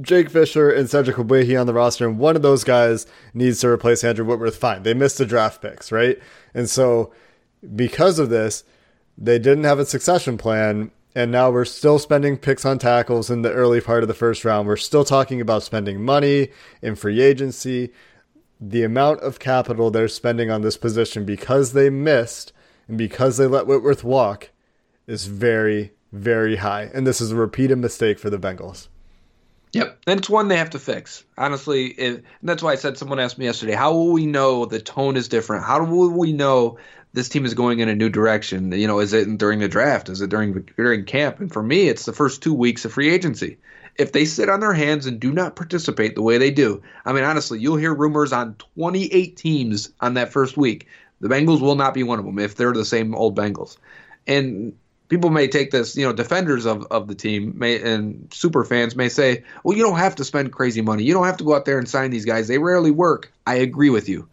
S3: Jake Fisher and Cedric Ogbuehi on the roster, and one of those guys needs to replace Andrew Whitworth. Fine. They missed the draft picks, right? And so because of this, they didn't have a succession plan. And now we're still spending picks on tackles in the early part of the first round. We're still talking about spending money in free agency. The amount of capital they're spending on this position because they missed and because they let Whitworth walk is very, very high. And this is a repeated mistake for the Bengals.
S4: Yep, and it's one they have to fix. Honestly, it, and that's why I said someone asked me yesterday, how will we know the tone is different? How will we know this team is going in a new direction? You know, is it during the draft? Is it during during camp? And for me, it's the first two weeks of free agency. If they sit on their hands and do not participate the way they do, I mean, honestly, you'll hear rumors on 28 teams on that first week. The Bengals will not be one of them if they're the same old Bengals. And people may take this, you know, defenders of, of the team may and super fans may say, well, you don't have to spend crazy money. You don't have to go out there and sign these guys. They rarely work. I agree with you.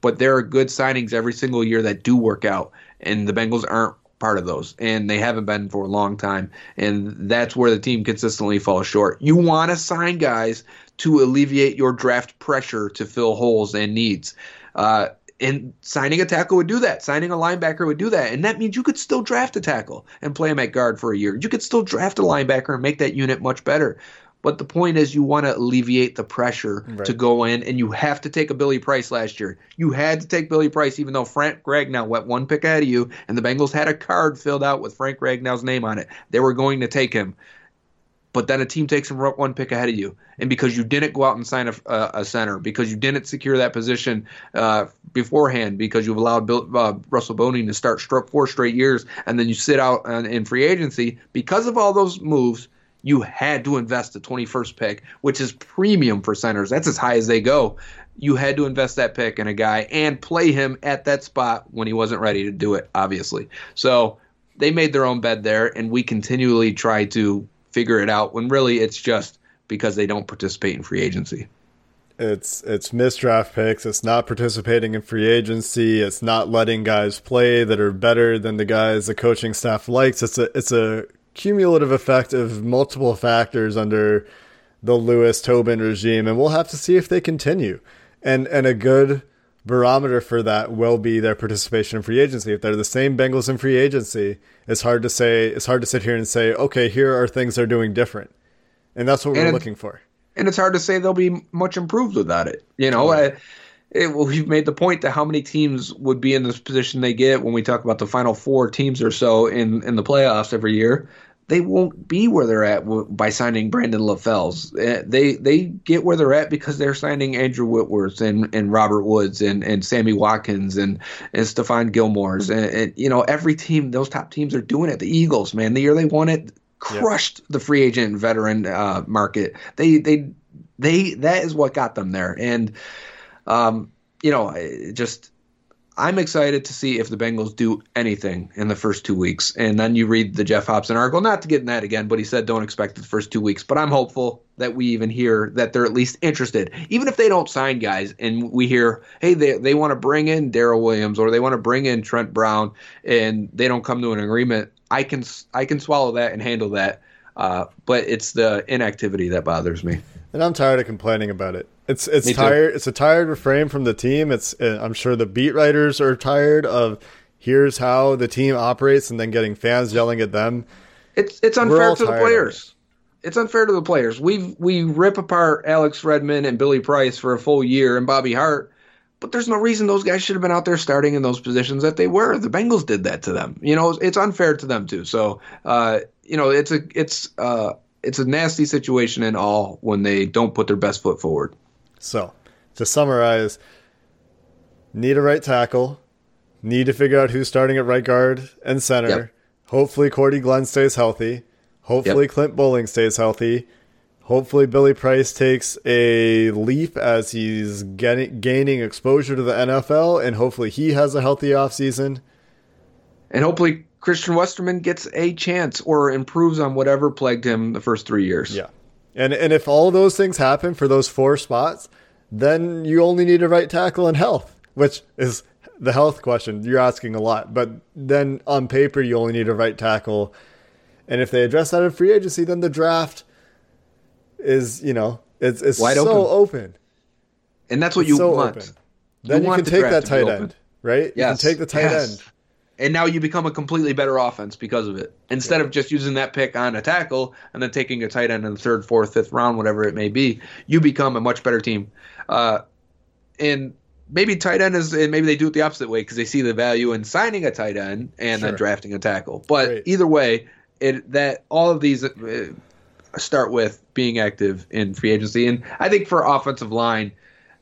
S4: But there are good signings every single year that do work out. And the Bengals aren't part of those. And they haven't been for a long time. And that's where the team consistently falls short. You want to sign guys to alleviate your draft pressure to fill holes and needs. Uh, and signing a tackle would do that. Signing a linebacker would do that. And that means you could still draft a tackle and play him at guard for a year. You could still draft a linebacker and make that unit much better. But the point is, you want to alleviate the pressure
S3: Right.
S4: to go in, and you have to take a Billy Price last year. You had to take Billy Price, even though Frank Ragnow went one pick ahead of you, and the Bengals had a card filled out with Frank Ragnow's name on it. They were going to take him but then a team takes him one pick ahead of you, and because you didn't go out and sign a, a, center, because you didn't secure that position uh, beforehand, because you've allowed Bill, uh, Russell Bodine to start four straight years, and then you sit out on, in free agency, because of all those moves, you had to invest the 21st pick, which is premium for centers. That's as high as they go. You had to invest that pick in a guy and play him at that spot when he wasn't ready to do it, obviously. So they made their own bed there, and we continually try to figure it out when really it's just because they don't participate in free agency.
S3: It's it's missed draft picks. It's not participating in free agency. It's not letting guys play that are better than the guys the coaching staff likes. It's a it's a cumulative effect of multiple factors under the Lewis Tobin regime, and we'll have to see if they continue. And and a good barometer for that will be their participation in free agency. If they're the same Bengals in free agency, it's hard to say. It's hard to sit here and say, okay, here are things they're doing different, and that's what we're looking for
S4: and it's hard to say they'll be much improved without it. You know, I, it, well, we've made the point that how many teams would be in this position they get when we talk about the final four teams or so in in the playoffs every year. They won't be where they're at by signing Brandon LaFell's. Eh, they they get where they're at because they're signing Andrew Whitworth and, and Robert Woods and, and Sammy Watkins and and Stephon Gilmore's and, and you know every team those top teams are doing it. The Eagles, man, the year they won it, crushed the free agent veteran uh, market. They they they that is what got them there. And um, you know, just I'm excited to see if the Bengals do anything in the first two weeks. And then you read the Geoff Hobson article, not to get in that again, but he said don't expect the first two weeks. But I'm hopeful that we even hear that they're at least interested, even if they don't sign guys. And we hear, hey, they they want to bring in Daryl Williams or they want to bring in Trent Brown, and they don't come to an agreement. I can I can swallow that and handle that. Uh, but it's the inactivity that bothers me.
S3: And I'm tired of complaining about it. It's it's tired. It's a tired refrain from the team. It's uh, I'm sure the beat writers are tired of here's how the team operates and then getting fans yelling at them.
S4: It's it's unfair to the players. It's unfair to the players. We we rip apart Alex Redmond and Billy Price for a full year and Bobby Hart but there's no reason those guys should have been out there starting in those positions that they were. The Bengals did that to them. You know, it's unfair to them too. So, uh, you know, it's a it's uh, it's a nasty situation in all when they don't put their best foot forward.
S3: So, to summarize, need a right tackle, need to figure out who's starting at right guard and center. Yep. Hopefully, Cordy Glenn stays healthy. Hopefully, yep. Clint Boling stays healthy. Hopefully, Billy Price takes a leap as he's getting gaining exposure to the NFL, and hopefully, he has a healthy offseason.
S4: And hopefully, Christian Westerman gets a chance or improves on whatever plagued him the first three years.
S3: Yeah, and and if all those things happen for those four spots, then you only need a right tackle and health, which is the health question. You're asking a lot, but then on paper, you only need a right tackle. And if they address that in free agency, then the draft is you know it's it's Wide so open. open.
S4: and that's what it's you so want. Open.
S3: Then you, you can take that tight end, right? Yes. You can take the tight yes. end.
S4: And now you become a completely better offense because of it. Instead yeah. of just using that pick on a tackle and then taking a tight end in the third, fourth, fifth round, whatever it may be, you become a much better team. Uh, and maybe tight end is, and maybe they do it the opposite way because they see the value in signing a tight end and sure. then drafting a tackle. But Great. either way, it that all of these uh, start with being active in free agency. And I think for offensive line,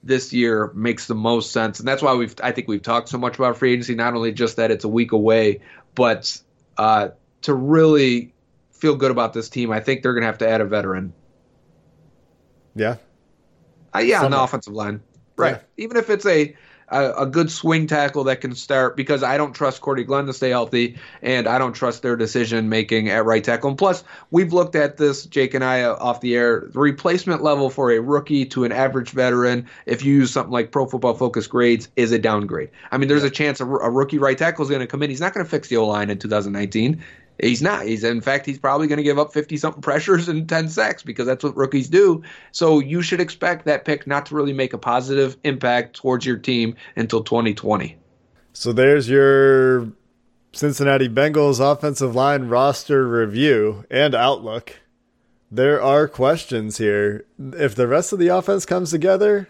S4: this year makes the most sense, and that's why we've I think we've talked so much about free agency. Not only just that it's a week away, but uh, to really feel good about this team, I think they're going to have to add a veteran.
S3: Yeah,
S4: uh, yeah, on the offensive line, right? Yeah. Even if it's a a, a, good swing tackle that can start because I don't trust Cordy Glenn to stay healthy, and I don't trust their decision making at right tackle. And plus, we've looked at this, Jake and I, uh, off the air. The replacement level for a rookie to an average veteran, if you use something like Pro Football Focus grades, is a downgrade. I mean, there's a chance a, a rookie right tackle is going to come in. He's not going to fix the O line in 2019. He's not. He's in fact he's probably going to give up 50 something pressures and 10 sacks because that's what rookies do. So you should expect that pick not to really make a positive impact towards your team until 2020.
S3: So there's your Cincinnati Bengals offensive line roster review and outlook. There are questions here. If the rest of the offense comes together,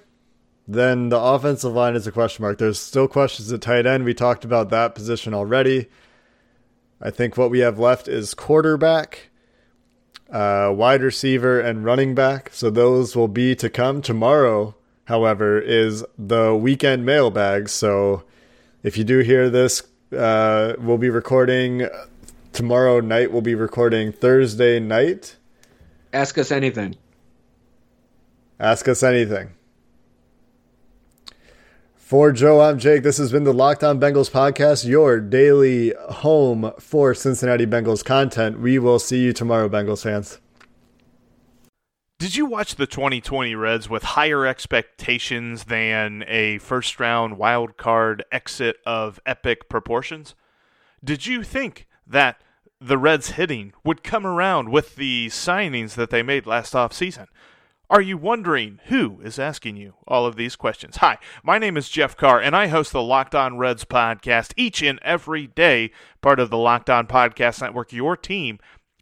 S3: then the offensive line is a question mark. There's still questions at tight end. We talked about that position already. I think what we have left is quarterback, uh, wide receiver, and running back. So those will be to come. Tomorrow, however, is the weekend mailbag. So if you do hear this, uh, we'll be recording tomorrow night. We'll be recording Thursday night.
S4: Ask us anything.
S3: Ask us anything. For Joe, I'm Jake. This has been the Locked On Bengals podcast, your daily home for Cincinnati Bengals content. We will see you tomorrow, Bengals fans.
S12: Did you watch the 2020 Reds with higher expectations than a first round wild card exit of epic proportions? Did you think that the Reds hitting would come around with the signings that they made last offseason? Are you wondering who is asking you all of these questions? Hi, my name is Jeff Carr, and I host the Locked On Reds podcast each and every day, part of the Locked On Podcast Network, your team